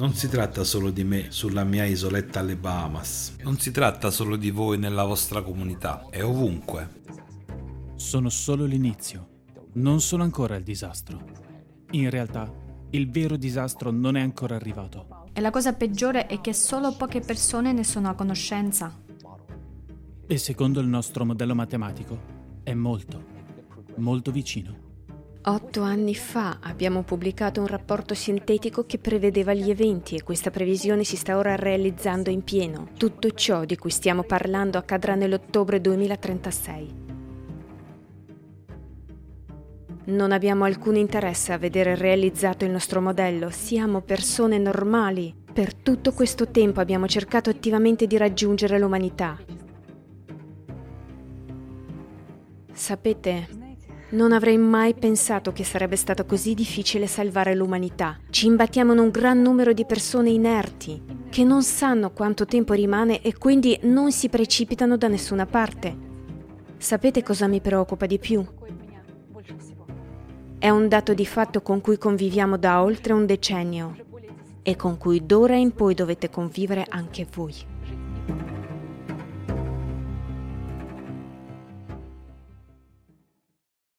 Non si tratta solo di me sulla mia isoletta alle Bahamas. Non si tratta solo di voi nella vostra comunità. È ovunque. Sono solo l'inizio. Non sono ancora il disastro. In realtà, il vero disastro non è ancora arrivato. E la cosa peggiore è che solo poche persone ne sono a conoscenza. E secondo il nostro modello matematico, è molto, molto vicino. Otto anni fa abbiamo pubblicato un rapporto sintetico che prevedeva gli eventi e questa previsione si sta ora realizzando in pieno. Tutto ciò di cui stiamo parlando accadrà nell'ottobre 2036. Non abbiamo alcun interesse a vedere realizzato il nostro modello, siamo persone normali. Per tutto questo tempo abbiamo cercato attivamente di raggiungere l'umanità. Sapete, non avrei mai pensato che sarebbe stato così difficile salvare l'umanità. Ci imbattiamo in un gran numero di persone inerti, che non sanno quanto tempo rimane e quindi non si precipitano da nessuna parte. Sapete cosa mi preoccupa di più? È un dato di fatto con cui conviviamo da oltre un decennio e con cui d'ora in poi dovete convivere anche voi.